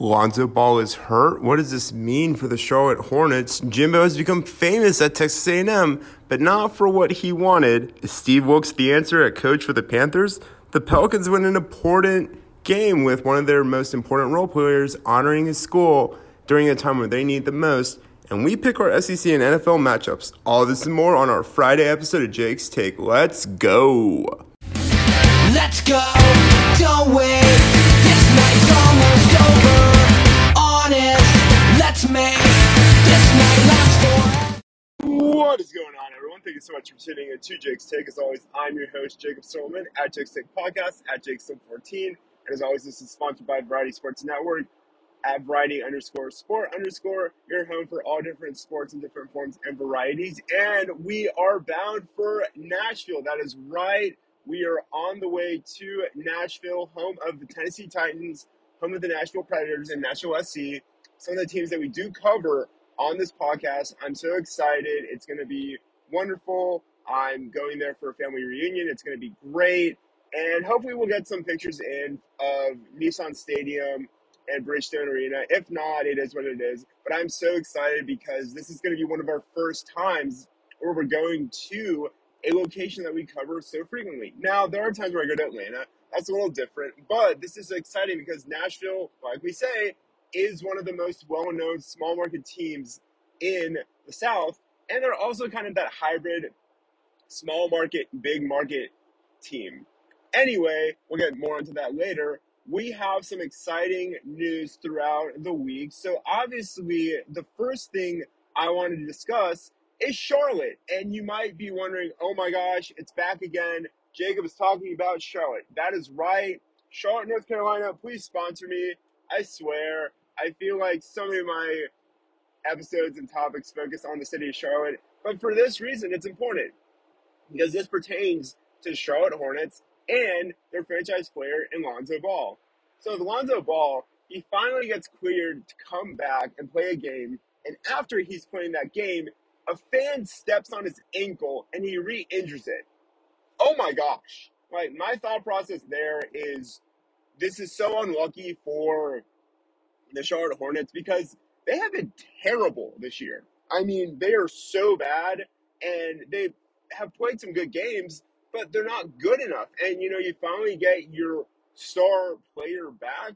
Lonzo Ball is hurt. What does this mean for the Charlotte Hornets? Jimbo has become famous at Texas A&M, but not for what he wanted. Is Steve Wilks the answer at coach for the Panthers? The Pelicans win an important game with one of their most important role players honoring his school during a time where they need the most. And we pick our SEC and NFL matchups. All this and more on our Friday episode of Jake's Take. Let's go. Let's go, don't wait. What is going on, everyone? Thank you so much for tuning in to Jake's Take. As always, I'm your host, Jacob Silberman, at Jake's Take Podcast, at Jakeson14. And as always, this is sponsored by Variety Sports Network, at Variety underscore sport underscore, your home for all different sports and different forms and varieties. And we are bound for Nashville. That is right. We are on the way to Nashville, home of the Tennessee Titans, home of the Nashville Predators and Nashville SC. Some of the teams that we do cover on this podcast. I'm so excited. It's going to be wonderful. I'm going there for a family reunion. It's going to be great. And hopefully, we'll get some pictures in of Nissan Stadium and Bridgestone Arena. If not, it is what it is. But I'm so excited because this is going to be one of our first times where we're going to a location that we cover so frequently. Now, there are times where I go to Atlanta. That's a little different, but this is exciting because Nashville, like we say, is one of the most well known small market teams in the South. And they're also kind of that hybrid small market, big market team. Anyway, we'll get more into that later. We have some exciting news throughout the week. So, obviously, the first thing I wanted to discuss is Charlotte. And you might be wondering, oh my gosh, it's back again. Jacob is talking about Charlotte. That is right. Charlotte, North Carolina, please sponsor me. I swear. I feel like so many of my episodes and topics focus on the city of Charlotte. But for this reason, it's important because this pertains to Charlotte Hornets and their franchise player in Lonzo Ball. So with Lonzo Ball, he finally gets cleared to come back and play a game. And after he's playing that game, a fan steps on his ankle and he re-injures it. Oh my gosh. Like my thought process there is this is so unlucky for the Charlotte Hornets because they have been terrible this year. I mean, they are so bad and they have played some good games, but they're not good enough. And you know, you finally get your star player back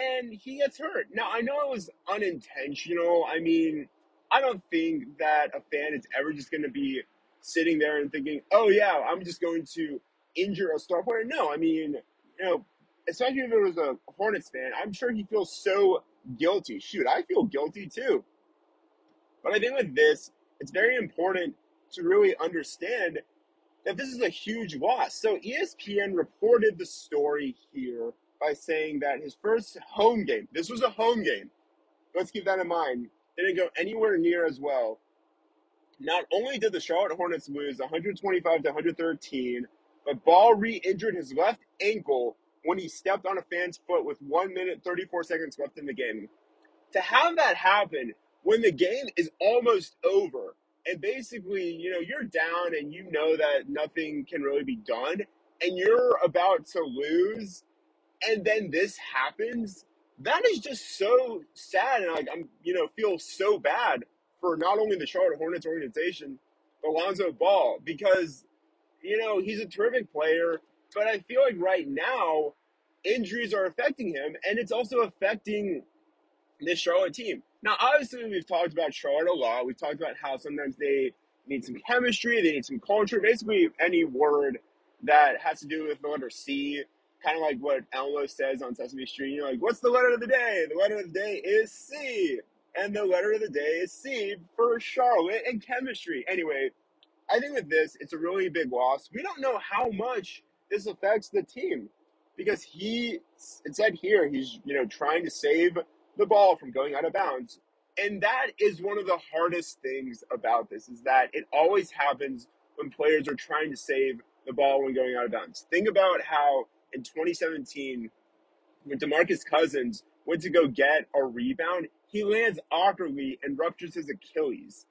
and he gets hurt. Now, I know it was unintentional. I mean, I don't think that a fan is ever just going to be sitting there and thinking, "Oh yeah, I'm just going to injure a star player." No, I mean, you know, especially if it was a Hornets fan, I'm sure he feels so guilty. Shoot, I feel guilty too. But I think with this, it's very important to really understand that this is a huge loss. So ESPN reported the story here by saying that his first home game, this was a home game. Let's keep that in mind. Didn't go anywhere near as well. Not only did the Charlotte Hornets lose 125 to 113, but Ball re-injured his left ankle when he stepped on a fan's foot with 1 minute 34 seconds left in the game. To have that happen when the game is almost over and basically, you know, you're down and you know that nothing can really be done and you're about to lose and then this happens, that is just so sad and like I'm, you know, feel so bad for not only the Charlotte Hornets organization, but Lonzo Ball because you know, he's a terrific player, but I feel like right now injuries are affecting him and it's also affecting this Charlotte team. Now, obviously, we've talked about Charlotte a lot. We've talked about how sometimes they need some chemistry, they need some culture, basically any word that has to do with the letter C, kind of like what Elmo says on Sesame Street. You know, like, what's the letter of the day? The letter of the day is C. And the letter of the day is C for Charlotte and chemistry. Anyway, I think with this, it's a really big loss. We don't know how much this affects the team because he, it said here, he's, you know, trying to save the ball from going out of bounds. And that is one of the hardest things about this is that it always happens when players are trying to save the ball when going out of bounds. Think about how in 2017, when DeMarcus Cousins went to go get a rebound, he lands awkwardly and ruptures his Achilles.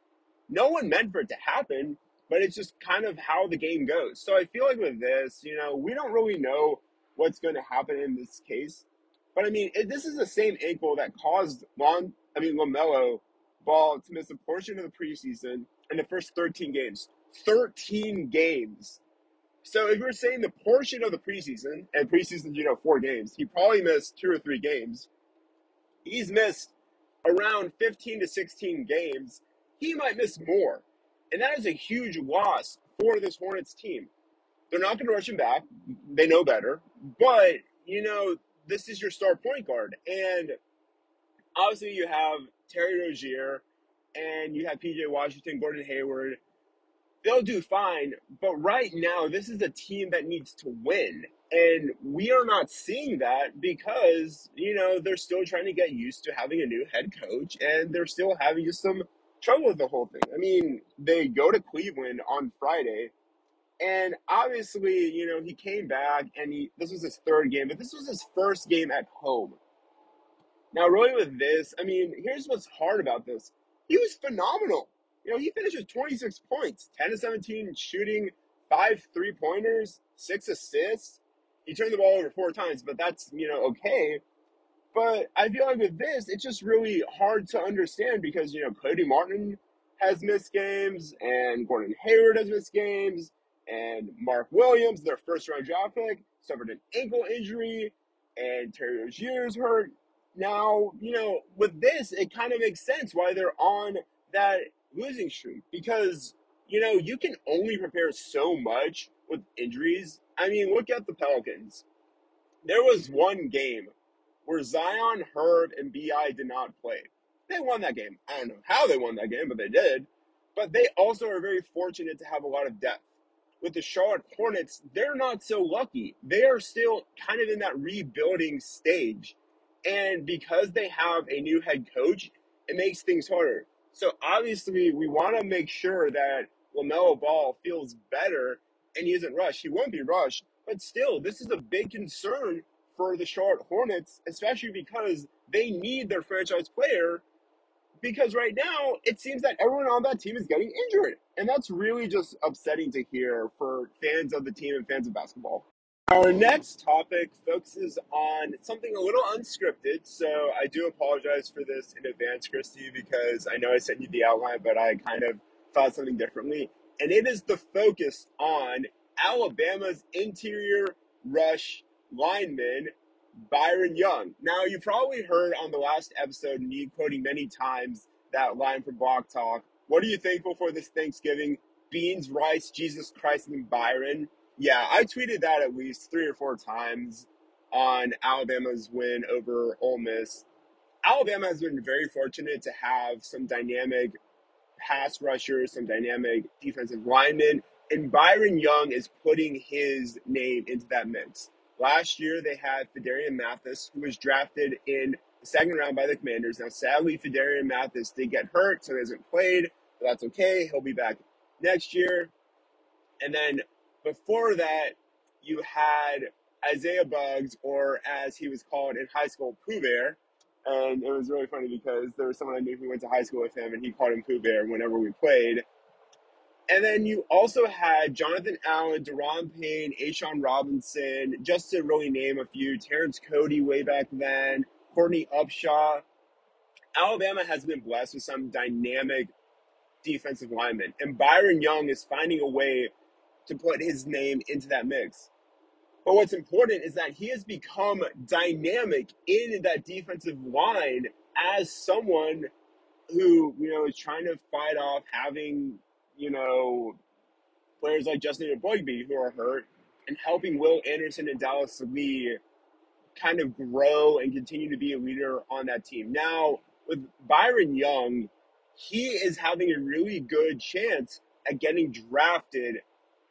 No one meant for it to happen, but it's just kind of how the game goes. So I feel like with this, you know, we don't really know what's going to happen in this case. But I mean, it, this is the same ankle that caused Lon, I mean Lamelo Ball to miss a portion of the preseason in the first 13 games. 13 games. So if you're saying the portion of the preseason, and preseason, you know, four games, he probably missed two or three games. He's missed around 15 to 16 games. He might miss more. And that is a huge loss for this Hornets team. They're not going to rush him back. They know better. But, you know, this is your star point guard. And obviously you have Terry Rozier and you have PJ Washington, Gordon Hayward. They'll do fine. But right now, this is a team that needs to win. And we are not seeing that because, you know, they're still trying to get used to having a new head coach and they're still having just some trouble with the whole thing. I mean, they go to Cleveland on Friday and obviously, you know, he came back and he this was his third game, but this was his first game at home. Now, really with this, I mean, here's what's hard about this. He was phenomenal. You know, he finished with 26 points, 10 to 17 shooting, five three pointers, six assists. He turned the ball over four times, but that's, you know, okay. But I feel like with this, it's just really hard to understand because, you know, Cody Martin has missed games and Gordon Hayward has missed games and Mark Williams, their first round draft pick, suffered an ankle injury and Terry Rozier's hurt. Now, you know, with this, it kind of makes sense why they're on that losing streak because, you know, you can only prepare so much with injuries. I mean, look at the Pelicans. There was one game where Zion, Herb, and BI did not play. They won that game. I don't know how they won that game, but they did. But they also are very fortunate to have a lot of depth. With the Charlotte Hornets, they're not so lucky. They are still kind of in that rebuilding stage. And because they have a new head coach, it makes things harder. So obviously, we want to make sure that LaMelo Ball feels better and he isn't rushed. He won't be rushed, but still, this is a big concern for the Charlotte Hornets, especially because they need their franchise player. Because right now, it seems that everyone on that team is getting injured. And that's really just upsetting to hear for fans of the team and fans of basketball. Our next topic focuses on something a little unscripted, so I do apologize for this in advance, Christy, because I know I sent you the outline, but I kind of thought something differently. And it is the focus on Alabama's interior rush lineman, Byron Young. Now, you probably heard on the last episode me quoting many times that line from Block Talk. What are you thankful for this Thanksgiving? Beans, rice, Jesus Christ, and Byron. Yeah, I tweeted that at least three or four times on Alabama's win over Ole Miss. Alabama has been very fortunate to have some dynamic pass rushers, some dynamic defensive linemen, and Byron Young is putting his name into that mix. Last year, they had Phidarian Mathis, who was drafted in the second round by the Commanders. Now, sadly, Phidarian Mathis did get hurt, so he hasn't played, but that's okay. He'll be back next year. And then before that, you had Isaiah Buggs, or as he was called in high school, Pooh Bear. And it was really funny because there was someone I knew who went to high school with him, and he called him Pooh Bear whenever we played. And then you also had Jonathan Allen, Da'Ron Payne, A'Shawn Robinson, just to really name a few, Terrence Cody way back then, Courtney Upshaw. Alabama has been blessed with some dynamic defensive linemen, and Byron Young is finding a way to put his name into that mix. But what's important is that he has become dynamic in that defensive line as someone who, you know, is trying to fight off having, you know, players like Justin Eboigbe who are hurt and helping Will Anderson and Dallas Lee kind of grow and continue to be a leader on that team. Now, with Byron Young, he is having a really good chance at getting drafted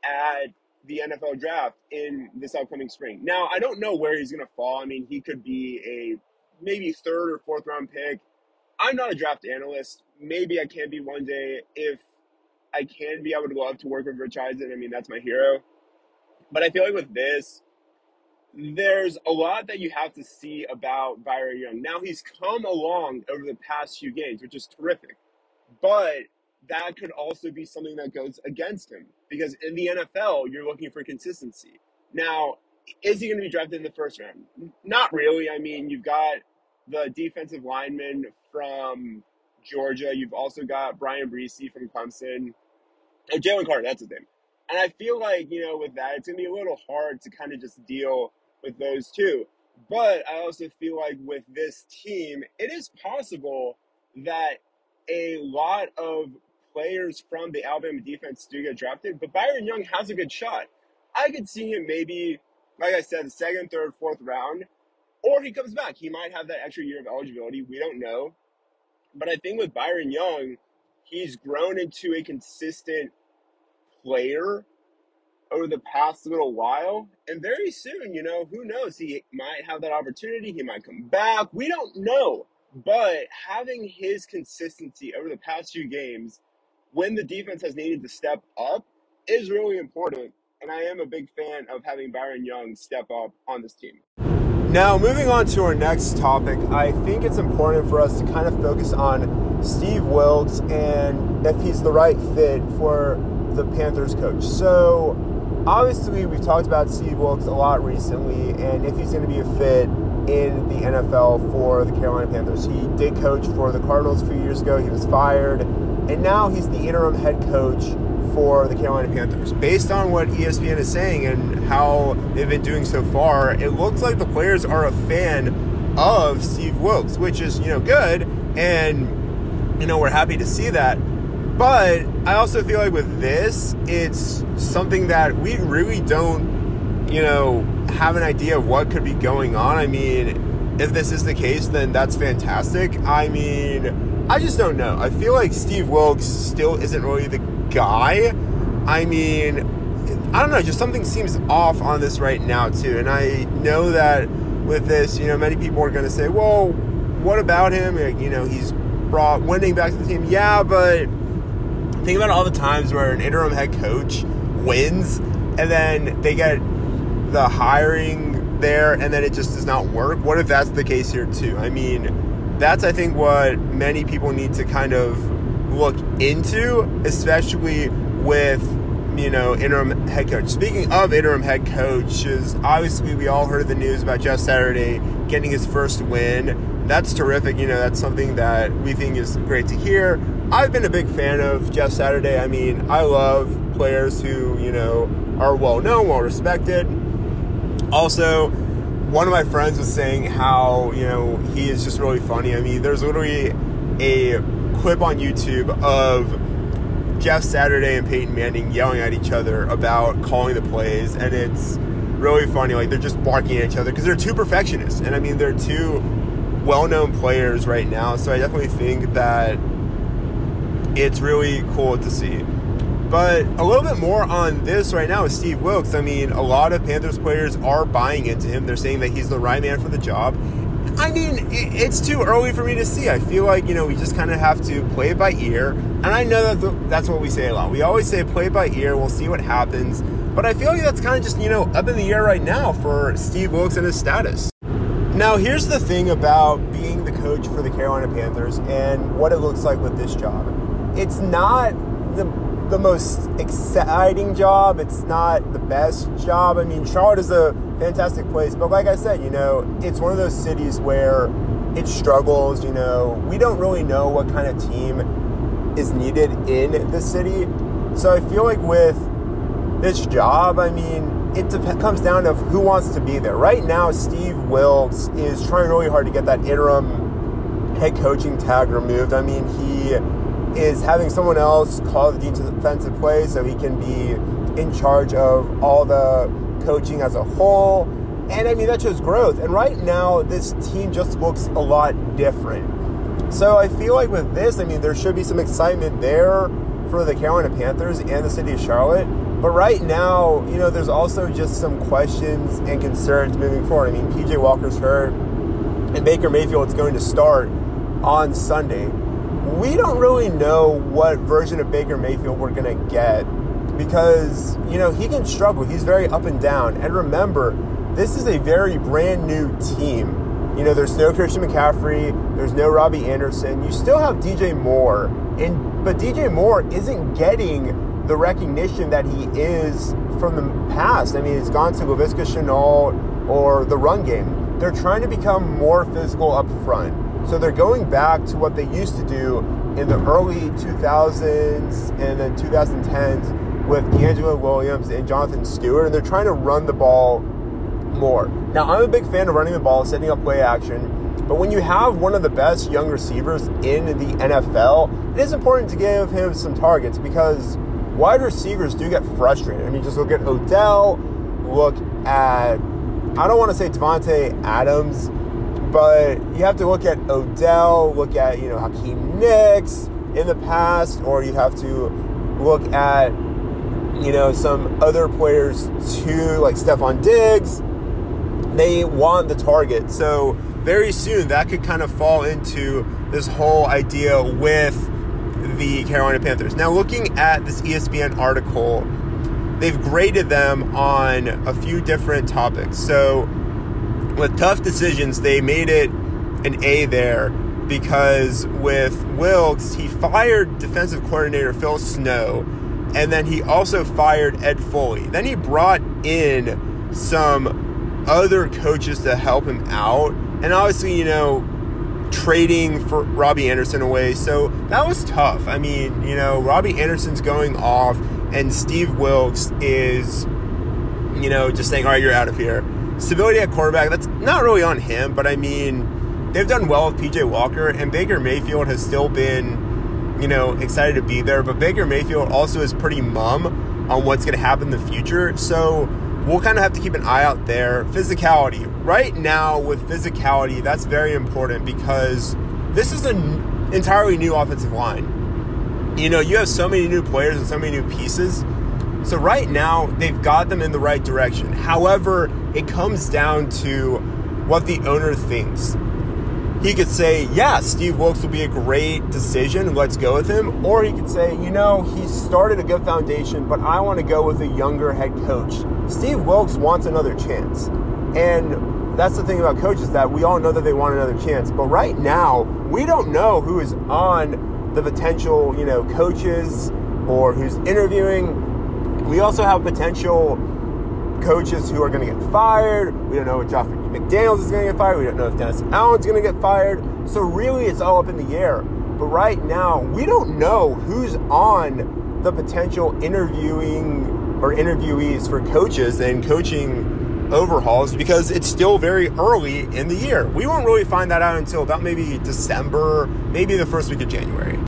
at the NFL draft in this upcoming spring. Now, I don't know where he's going to fall. I mean, he could be a maybe third or fourth round pick. I'm not a draft analyst. Maybe I can be one day if I can be. I would love to work with Rich Eisen. I mean, that's my hero. But I feel like with this, there's a lot that you have to see about Byron Young. Now he's come along over the past few games, which is terrific. But that could also be something that goes against him because in the NFL, you're looking for consistency. Now, is he going to be drafted in the first round? Not really. I mean, you've got the defensive lineman from Georgia. You've also got Bryan Bresee from Clemson. Oh, Jalen Carter, that's his name. And I feel like, you know, with that, it's going to be a little hard to kind of just deal with those two. But I also feel like with this team, it is possible that a lot of players from the Alabama defense do get drafted, but Byron Young has a good shot. I could see him maybe, like I said, second, third, fourth round, or he comes back. He might have that extra year of eligibility. We don't know. But I think with Byron Young, he's grown into a consistent player over the past little while. And very soon, you know, who knows? He might have that opportunity. He might come back. We don't know. But having his consistency over the past few games when the defense has needed to step up is really important. And I am a big fan of having Byron Young step up on this team. Now, moving on to our next topic, I think it's important for us to kind of focus on Steve Wilks and if he's the right fit for the Panthers coach. So, obviously, we've talked about Steve Wilks a lot recently and if he's going to be a fit in the NFL for the Carolina Panthers. He did coach for the Cardinals a few years ago, he was fired, and now he's the interim head coach for the Carolina Panthers. Based on what ESPN is saying and how they've been doing so far, it looks like the players are a fan of Steve Wilks, which is, you know, good and you know, we're happy to see that. But I also feel like with this, it's something that we really don't, you know, have an idea of what could be going on. I mean, if this is the case, then that's fantastic. I mean, I just don't know. I feel like Steve Wilks still isn't really the guy. I mean, I don't know, just something seems off on this right now, too. And I know that with this, you know, many people are going to say, well, what about him? You know, he's brought winning back to the team. Yeah, but think about all the times where an interim head coach wins and then they get the hiring there and then it just does not work. What if that's the case here, too? I mean, that's, I think, what many people need to kind of look into, especially with you know interim head coach. Speaking of interim head coaches, obviously we all heard the news about Jeff Saturday getting his first win. That's terrific. You know that's something that we think is great to hear. I've been a big fan of Jeff Saturday. I mean, I love players who you know are well known, well respected. Also, one of my friends was saying how you know he is just really funny. I mean, there's literally a clip on YouTube of Jeff Saturday and Peyton Manning yelling at each other about calling the plays, and it's really funny. Like they're just barking at each other because they're two perfectionists, and I mean they're two well-known players right now. So I definitely think that it's really cool to see. But a little bit more on this right now is Steve Wilks. I mean, a lot of Panthers players are buying into him. They're saying that he's the right man for the job. I mean, it's too early for me to see. I feel like, you know, we just kind of have to play it by ear. And I know that that's what we say a lot. We always say play by ear, we'll see what happens. But I feel like that's kind of just, you know, up in the air right now for Steve Wilks and his status. Now, here's the thing about being the coach for the Carolina Panthers and what it looks like with this job. It's not the the most exciting job. It's not the best job. I mean, Charlotte is a fantastic place, but like I said, you know, it's one of those cities where it struggles. You know, we don't really know what kind of team is needed in the city. So I feel like with this job, I mean, it dep- comes down to who wants to be there. Right now, Steve Wilks is trying really hard to get that interim head coaching tag removed. I mean, he is having someone else call the defensive play so he can be in charge of all the coaching as a whole. And I mean, that shows growth. And right now, this team just looks a lot different. So I feel like with this, I mean, there should be some excitement there for the Carolina Panthers and the city of Charlotte. But right now, you know, there's also just some questions and concerns moving forward. I mean, PJ Walker's hurt, and Baker Mayfield is going to start on Sunday we don't really know what version of Baker Mayfield we're going to get because, you know, he can struggle. He's very up and down. And remember, this is a very brand new team. You know, there's no Christian McCaffrey, there's no Robbie Anderson. You still have DJ Moore, and but DJ Moore isn't getting the recognition that he is from the past. I mean, he's gone to Laviska Shenault or the run game. They're trying to become more physical up front. So they're going back to what they used to do in the early 2000s and then 2010s with DeAngelo Williams and Jonathan Stewart, and they're trying to run the ball more. Now, I'm a big fan of running the ball, setting up play action, but when you have one of the best young receivers in the NFL, it is important to give him some targets because wide receivers do get frustrated. I mean, just look at Odell, look at, I don't want to say Davante Adams, but you have to look at Odell, look at, you know, Hakeem Nicks in the past, or you have to look at, you know, some other players too, like Stefon Diggs. They want the target. So very soon that could kind of fall into this whole idea with the Carolina Panthers. Now, looking at this ESPN article, they've graded them on a few different topics. So, with tough decisions, they made it an A there because with Wilks, he fired defensive coordinator Phil Snow, and then he also fired Ed Foley. Then he brought in some other coaches to help him out, and obviously, you know, trading for Robbie Anderson away. So that was tough. I mean, you know, Robbie Anderson's going off, and Steve Wilks is, you know, just saying, all right, you're out of here. Stability at quarterback, that's not really on him, but I mean, they've done well with PJ Walker, and Baker Mayfield has still been, you know, excited to be there. But Baker Mayfield also is pretty mum on what's going to happen in the future. So we'll kind of have to keep an eye out there. Physicality. Right now, with physicality, that's very important because this is an entirely new offensive line. You know, you have so many new players and so many new pieces. So, right now, they've got them in the right direction. However, it comes down to what the owner thinks. He could say, yeah, Steve Wilks will be a great decision. Let's go with him. Or he could say, you know, he started a good foundation, but I want to go with a younger head coach. Steve Wilks wants another chance. And that's the thing about coaches that we all know that they want another chance. But right now, we don't know who is on the potential, you know, coaches or who's interviewing. We also have potential coaches who are going to get fired. We don't know if Josh McDaniels is going to get fired. We don't know if Dennis Allen's going to get fired. So really, it's all up in the air. But right now, we don't know who's on the potential interviewing or interviewees for coaches and coaching overhauls because it's still very early in the year. We won't really find that out until about maybe December, maybe the first week of January.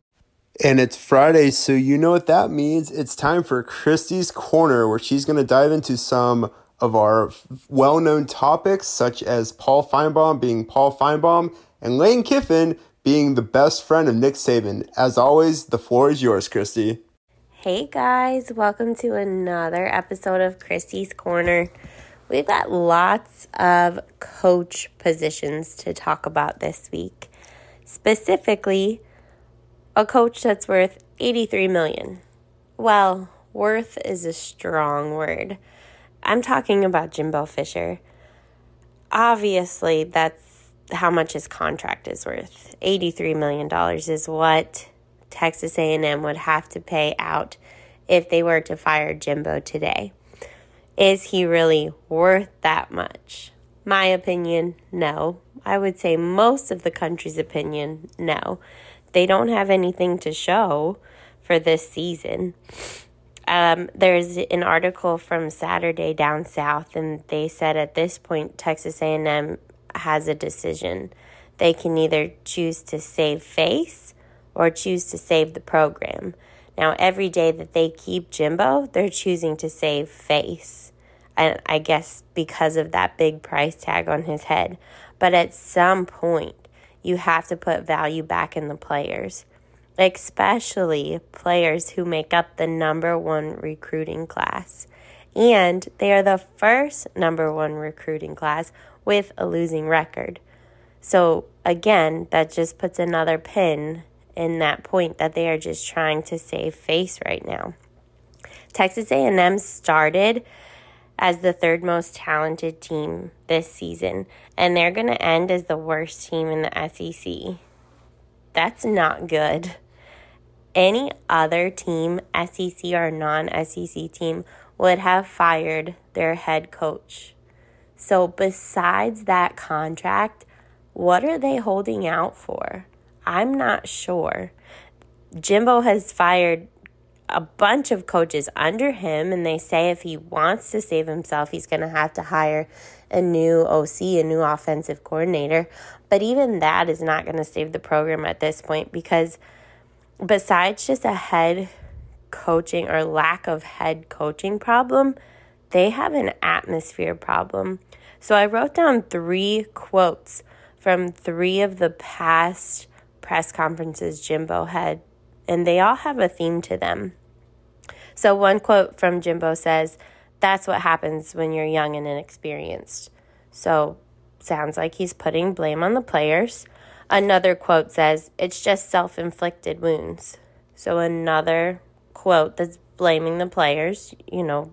And it's Friday, so you know what that means. It's time for Christy's Corner, where she's going to dive into some of our well known topics, such as Paul Finebaum being Paul Finebaum and Lane Kiffin being the best friend of Nick Saban. As always, the floor is yours, Christy. Hey guys, welcome to another episode of Christy's Corner. We've got lots of coach positions to talk about this week. Specifically, a coach that's worth 83 million. Well, worth is a strong word. I'm talking about Jimbo Fisher. Obviously, that's how much his contract is worth. 83 million dollars is what Texas A&M would have to pay out if they were to fire Jimbo today. Is he really worth that much? My opinion, no. I would say most of the country's opinion, no they don't have anything to show for this season. Um, there's an article from Saturday Down South, and they said at this point Texas A&M has a decision. They can either choose to save face or choose to save the program. Now, every day that they keep Jimbo, they're choosing to save face. And I guess because of that big price tag on his head. But at some point, you have to put value back in the players, especially players who make up the number one recruiting class. And they are the first number one recruiting class with a losing record. So, again, that just puts another pin in that point that they are just trying to save face right now. Texas A&M started as the third most talented team this season, and they're going to end as the worst team in the SEC. That's not good. any other team, SEC or non SEC team, would have fired their head coach. So, besides that contract, what are they holding out for? I'm not sure. Jimbo has fired a bunch of coaches under him, and they say if he wants to save himself, he's going to have to hire a new OC, a new offensive coordinator. But even that is not going to save the program at this point because besides just a head coaching or lack of head coaching problem, they have an atmosphere problem. So I wrote down three quotes from three of the past press conferences Jimbo had, and they all have a theme to them. So one quote from Jimbo says, That's what happens when you're young and inexperienced. So sounds like he's putting blame on the players. Another quote says, It's just self inflicted wounds. So another quote that's blaming the players, you know,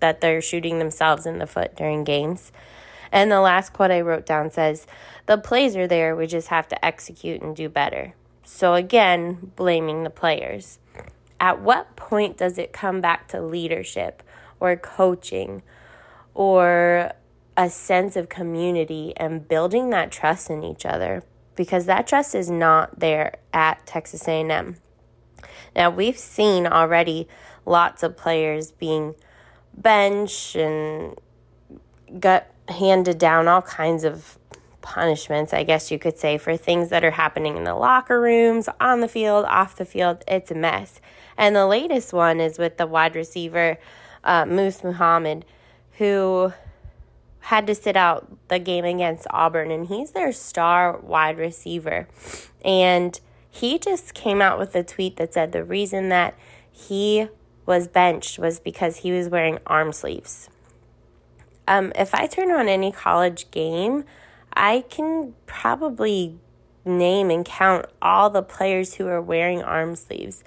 that they're shooting themselves in the foot during games. And the last quote I wrote down says, The plays are there, we just have to execute and do better. So again, blaming the players. At what point does it come back to leadership or coaching or a sense of community and building that trust in each other? Because that trust is not there at Texas A&M. Now, we've seen already lots of players being benched and got handed down all kinds of punishments, I guess you could say, for things that are happening in the locker rooms, on the field, off the field. It's a mess. And the latest one is with the wide receiver, uh, Moose Muhammad, who had to sit out the game against Auburn, and he's their star wide receiver. And he just came out with a tweet that said the reason that he was benched was because he was wearing arm sleeves. Um, if I turn on any college game, I can probably name and count all the players who are wearing arm sleeves.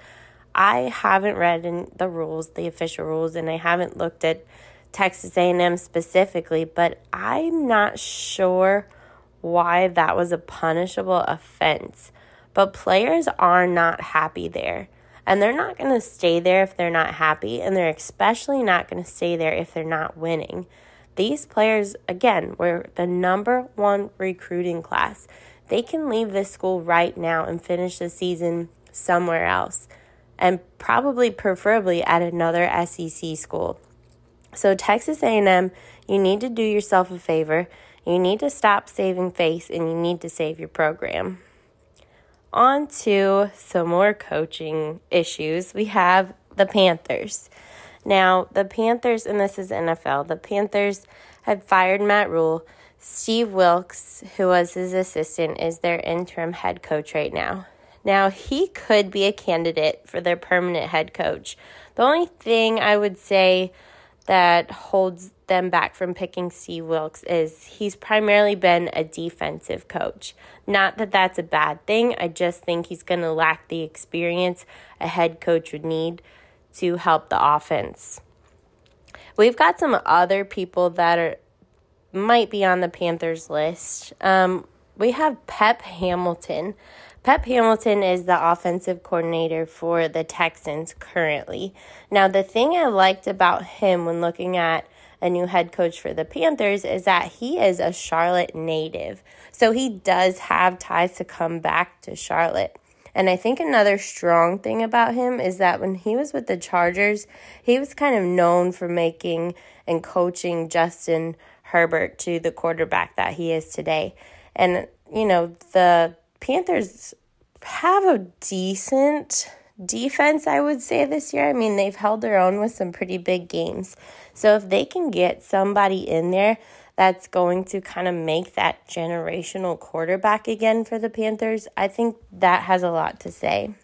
I haven't read in the rules, the official rules, and I haven't looked at Texas A&M specifically, but I'm not sure why that was a punishable offense. But players are not happy there. And they're not going to stay there if they're not happy. And they're especially not going to stay there if they're not winning. These players, again, were the number one recruiting class. They can leave this school right now and finish the season somewhere else. And probably, preferably, at another SEC school. So, Texas A&M, you need to do yourself a favor. You need to stop saving face and you need to save your program on to some more coaching issues. We have the Panthers. Now, the Panthers, and this is NFL, the Panthers had fired Matt Rhule. Steve Wilks, who was his assistant, is their interim head coach right now. Now, he could be a candidate for their permanent head coach. The only thing I would say that holds them back from picking Steve Wilks is he's primarily been a defensive coach. Not that that's a bad thing. I just think he's going to lack the experience a head coach would need to help the offense. We've got some other people that are might be on the Panthers list. Um, we have Pep Hamilton. Pep Hamilton is the offensive coordinator for the Texans currently. Now, the thing I liked about him when looking at a new head coach for the Panthers is that he is a Charlotte native. So he does have ties to come back to Charlotte. And I think another strong thing about him is that when he was with the Chargers, he was kind of known for making and coaching Justin Herbert to the quarterback that he is today. And, you know, the Panthers have a decent defense, I would say, this year. I mean, they've held their own with some pretty big games. So if they can get somebody in there that's going to kind of make that generational quarterback again for the Panthers, I think that has a lot to say.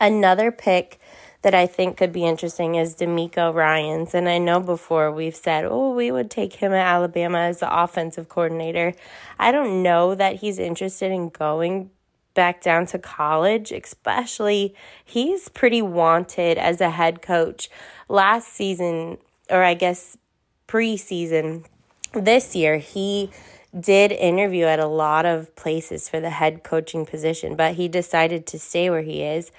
Another pick that I think could be interesting is DeMeco Ryans. And I know before we've said, oh, we would take him at Alabama as the offensive coordinator. I don't know that he's interested in going back down to college, especially he's pretty wanted as a head coach. Last season, or I guess preseason, this year, he did interview at a lot of places for the head coaching position, but he decided to stay where he is.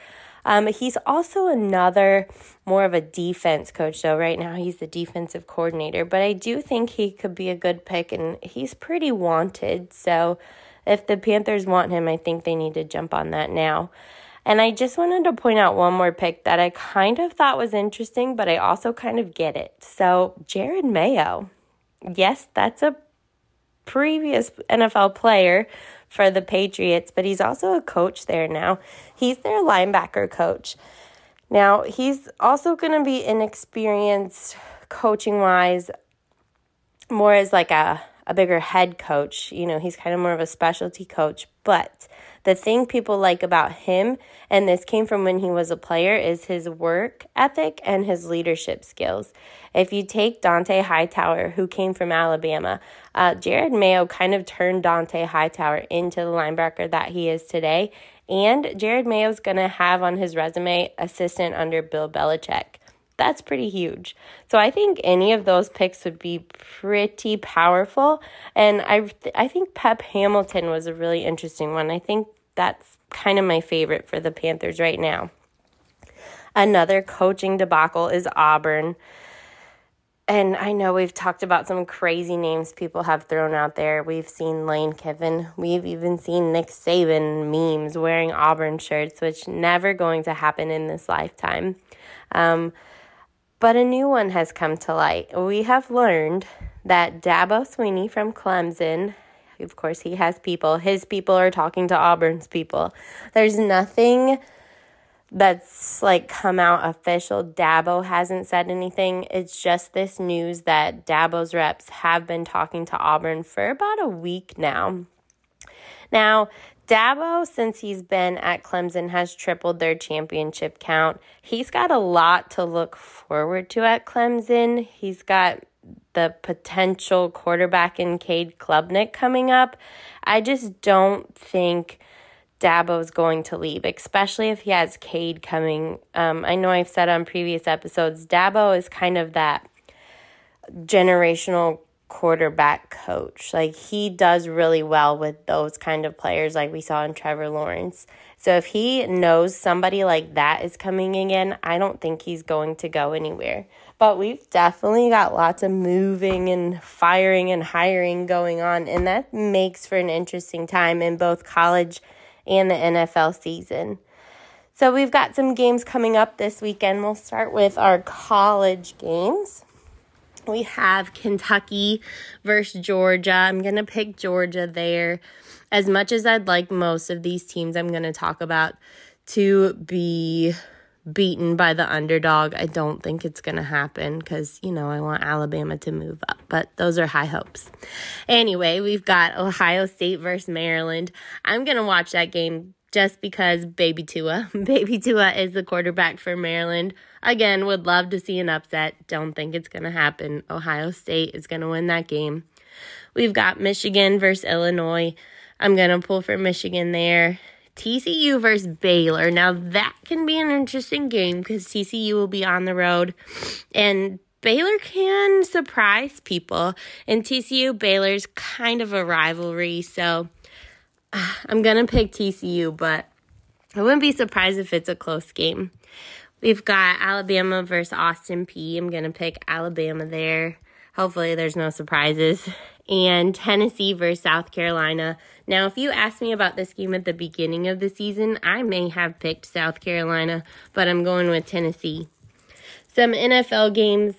Um, he's also another more of a defense coach, so right now he's the defensive coordinator. But I do think he could be a good pick, and he's pretty wanted. So if the Panthers want him, I think they need to jump on that now. And I just wanted to point out one more pick that I kind of thought was interesting, but I also kind of get it. So, Jerod Mayo. Yes, that's a previous NFL player for the Patriots, but he's also a coach there now. He's their linebacker coach. Now, he's also going to be inexperienced coaching wise, more as like a, a bigger head coach. You know, he's kind of more of a specialty coach, but the thing people like about him, and this came from when he was a player, is his work ethic and his leadership skills. If you take Dont'a Hightower, who came from Alabama, uh, Jerod Mayo kind of turned Dont'a Hightower into the linebacker that he is today. And Jerod Mayo's going to have on his resume assistant under Bill Belichick. That's pretty huge. So I think any of those picks would be pretty powerful. And I, I think Pep Hamilton was a really interesting one. I think that's kind of my favorite for the Panthers right now. Another coaching debacle is Auburn. And I know we've talked about some crazy names people have thrown out there. We've seen Lane Kiffin. We've even seen Nick Saban memes wearing Auburn shirts, which never going to happen in this lifetime. Um, but a new one has come to light. We have learned that Dabo Swinney from Clemson, of course, he has people, his people are talking to Auburn's people. There's nothing that's like come out official. Dabo hasn't said anything. It's just this news that Dabo's reps have been talking to Auburn for about a week now. Now, Dabo, since he's been at Clemson, has tripled their championship count. He's got a lot to look forward to at Clemson. He's got the potential quarterback in Cade Klubnik coming up. I just don't think Dabo's going to leave, especially if he has Cade coming. Um, I know I've said on previous episodes, Dabo is kind of that generational quarterback coach. Like he does really well with those kind of players like we saw in Trevor Lawrence. So if he knows somebody like that is coming again, I don't think he's going to go anywhere. But we've definitely got lots of moving and firing and hiring going on and that makes for an interesting time in both college and the NFL season. So we've got some games coming up this weekend. We'll start with our college games we have Kentucky versus Georgia. I'm going to pick Georgia there. As much as I'd like most of these teams I'm going to talk about to be beaten by the underdog, I don't think it's going to happen because, you know, I want Alabama to move up, but those are high hopes. Anyway, we've got Ohio State versus Maryland. I'm going to watch that game just because Baby Tua, Baby Tua is the quarterback for Maryland. Again, would love to see an upset. Don't think it's going to happen. Ohio State is going to win that game. We've got Michigan versus Illinois. I'm going to pull for Michigan there. TCU versus Baylor. Now, that can be an interesting game because TCU will be on the road and Baylor can surprise people. And TCU Baylor's kind of a rivalry. So, I'm going to pick TCU, but I wouldn't be surprised if it's a close game. We've got Alabama versus Austin Peay. I'm going to pick Alabama there. Hopefully, there's no surprises. And Tennessee versus South Carolina. Now, if you asked me about this game at the beginning of the season, I may have picked South Carolina, but I'm going with Tennessee. Some NFL games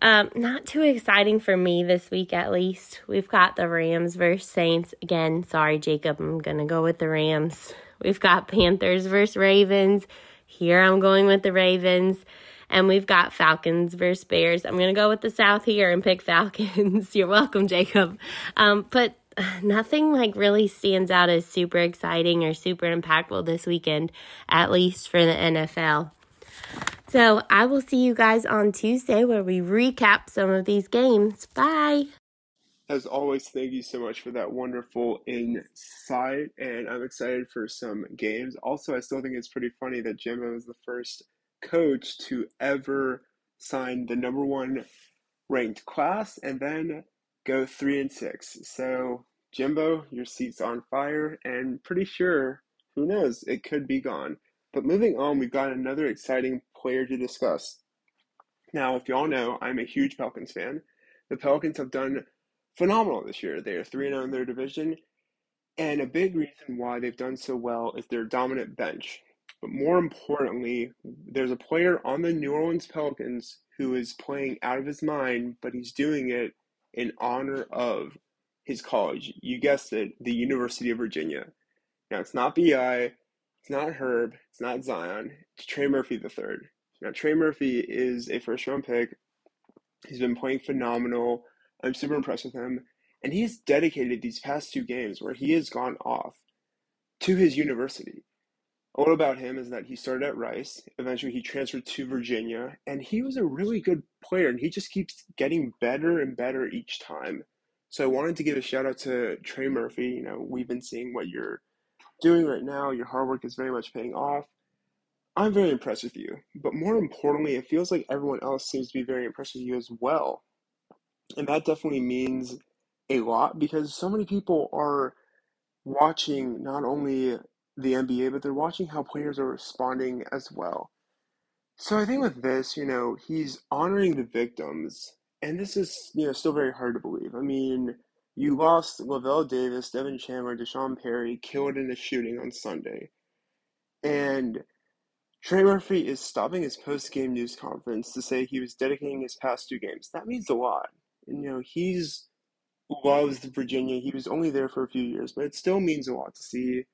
um, not too exciting for me this week, at least. We've got the Rams versus Saints. Again, sorry, Jacob, I'm going to go with the Rams. We've got Panthers versus Ravens. Here I'm going with the Ravens. And we've got Falcons versus Bears. I'm going to go with the South here and pick Falcons. You're welcome, Jacob. Um, but nothing like really stands out as super exciting or super impactful this weekend, at least for the NFL. So I will see you guys on Tuesday where we recap some of these games. Bye. As always, thank you so much for that wonderful insight, and I'm excited for some games. Also, I still think it's pretty funny that Jimbo is the first coach to ever sign the number one ranked class and then go three and six. So, Jimbo, your seat's on fire, and pretty sure, who knows, it could be gone. But moving on, we've got another exciting player to discuss. Now, if y'all know, I'm a huge Pelicans fan. The Pelicans have done phenomenal this year. They are 3 0 in their division, and a big reason why they've done so well is their dominant bench. But more importantly, there's a player on the New Orleans Pelicans who is playing out of his mind, but he's doing it in honor of his college. You guessed it, the University of Virginia. Now, it's not BI, it's not Herb, it's not Zion, it's Trey mm-hmm. Murphy III. Now, Trey Murphy is a first round pick. He's been playing phenomenal. I'm super impressed with him. And he's dedicated these past two games where he has gone off to his university. All about him is that he started at Rice. Eventually, he transferred to Virginia, and he was a really good player. And he just keeps getting better and better each time. So I wanted to give a shout out to Trey Murphy. You know, we've been seeing what you're doing right now. Your hard work is very much paying off. I'm very impressed with you. But more importantly, it feels like everyone else seems to be very impressed with you as well. And that definitely means a lot because so many people are watching not only the NBA, but they're watching how players are responding as well. So I think with this, you know, he's honoring the victims, and this is, you know, still very hard to believe. I mean, you lost Lavel Davis, Devin Chandler, D'Sean Perry, killed in a shooting on Sunday. And Trey Murphy is stopping his post game news conference to say he was dedicating his past two games. That means a lot. And, you know, he's loves Virginia. He was only there for a few years, but it still means a lot to see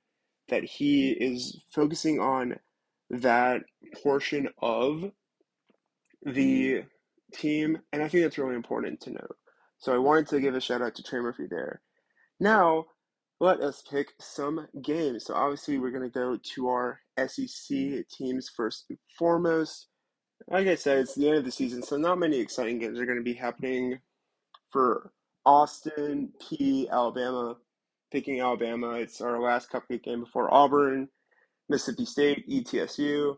that he is focusing on that portion of the mm-hmm. team, and I think that's really important to note. So I wanted to give a shout out to Trey Murphy there. Now, let us pick some games. So obviously, we're going to go to our SEC teams first and foremost. Like I said, it's the end of the season, so not many exciting games are going to be happening for Austin Peay, Alabama. Picking Alabama, it's our last cupcake game before Auburn, Mississippi State, ETSU.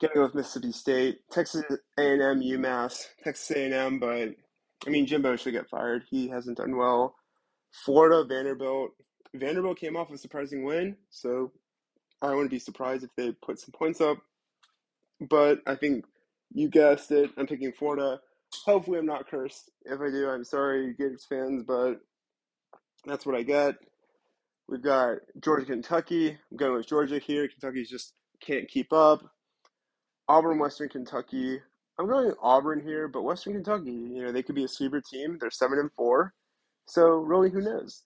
Gonna go with Mississippi State, Texas A&M, UMass, Texas A&M, but I mean Jimbo should get fired. He hasn't done well. Florida, Vanderbilt. Vanderbilt came off a surprising win, so I wouldn't be surprised if they put some points up. But I think you guessed it. I'm picking Florida. Hopefully, I'm not cursed. If I do, I'm sorry, Gators fans, but that's what I get. We've got Georgia, Kentucky. I'm going with Georgia here. Kentucky just can't keep up. Auburn, Western Kentucky. I'm going Auburn here, but Western Kentucky, you know, they could be a sleeper team. They're seven and four, so really, who knows?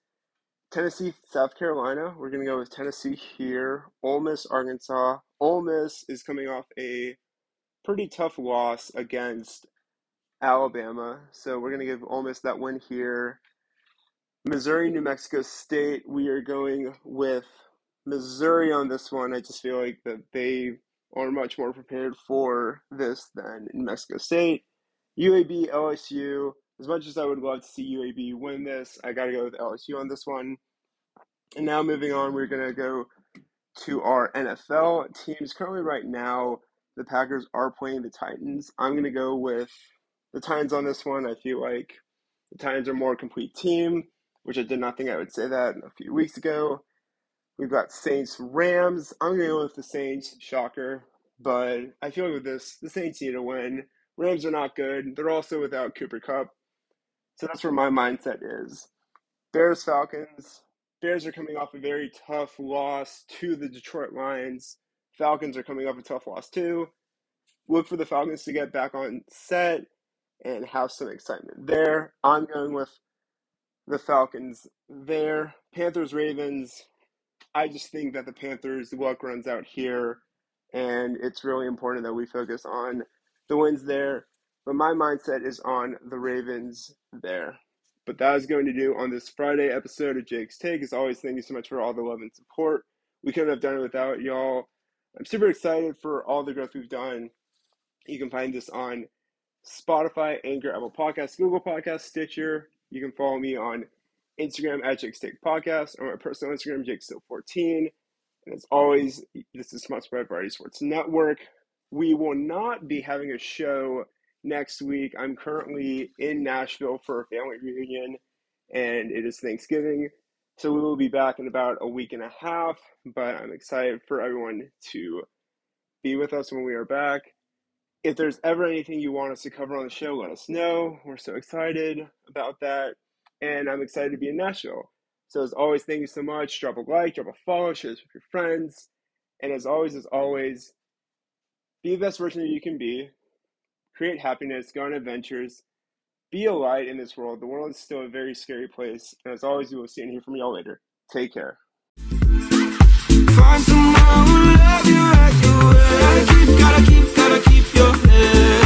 Tennessee, South Carolina. We're gonna go with Tennessee here. Ole Miss, Arkansas. Ole Miss is coming off a pretty tough loss against Alabama, so we're gonna give Ole Miss that win here. Missouri, New Mexico State. We are going with Missouri on this one. I just feel like that they are much more prepared for this than New Mexico State. UAB, LSU. As much as I would love to see UAB win this, I got to go with LSU on this one. And now moving on, we're going to go to our NFL teams. Currently, right now, the Packers are playing the Titans. I'm going to go with the Titans on this one. I feel like the Titans are more complete team, which I did not think I would say that a few weeks ago. We've got Saints, Rams. I'm going to go with the Saints. Shocker. But I feel like with this, the Saints need to win. Rams are not good. They're also without Cooper Kupp, So that's where my mindset is. Bears, Falcons. Bears are coming off a very tough loss to the Detroit Lions. Falcons are coming off a tough loss too. Look for the Falcons to get back on set and have some excitement there. I'm going with the Falcons there. Panthers, Ravens. I just think that the Panthers' luck runs out here, and it's really important that we focus on the wins there. But my mindset is on the Ravens there. But that is going to do on this Friday episode of Jake's Take. As always, thank you so much for all the love and support. We couldn't have done it without y'all. I'm super excited for all the growth we've done. You can find this on Spotify, Anchor, Apple Podcasts, Google Podcasts, Stitcher. You can follow me on Instagram at Jake's Take Podcast or my personal Instagram, JakeStill14. And as always, this is sponsored by Variety Sports Network. We will not be having a show next week. I'm currently in Nashville for a family reunion, and it is Thanksgiving. So we will be back in about a week and a half, but I'm excited for everyone to be with us when we are back. If there's ever anything you want us to cover on the show, let us know. We're so excited about that and I'm excited to be in Nashville. So as always, thank you so much. Drop a like, drop a follow, share this with your friends. And as always, as always, be the best version that you can be. Create happiness, go on adventures, be a light in this world. The world is still a very scary place. And as always, we will see and hear from y'all later. Take care. Find someone who you like you will. Gotta keep, gotta keep, gotta keep your head.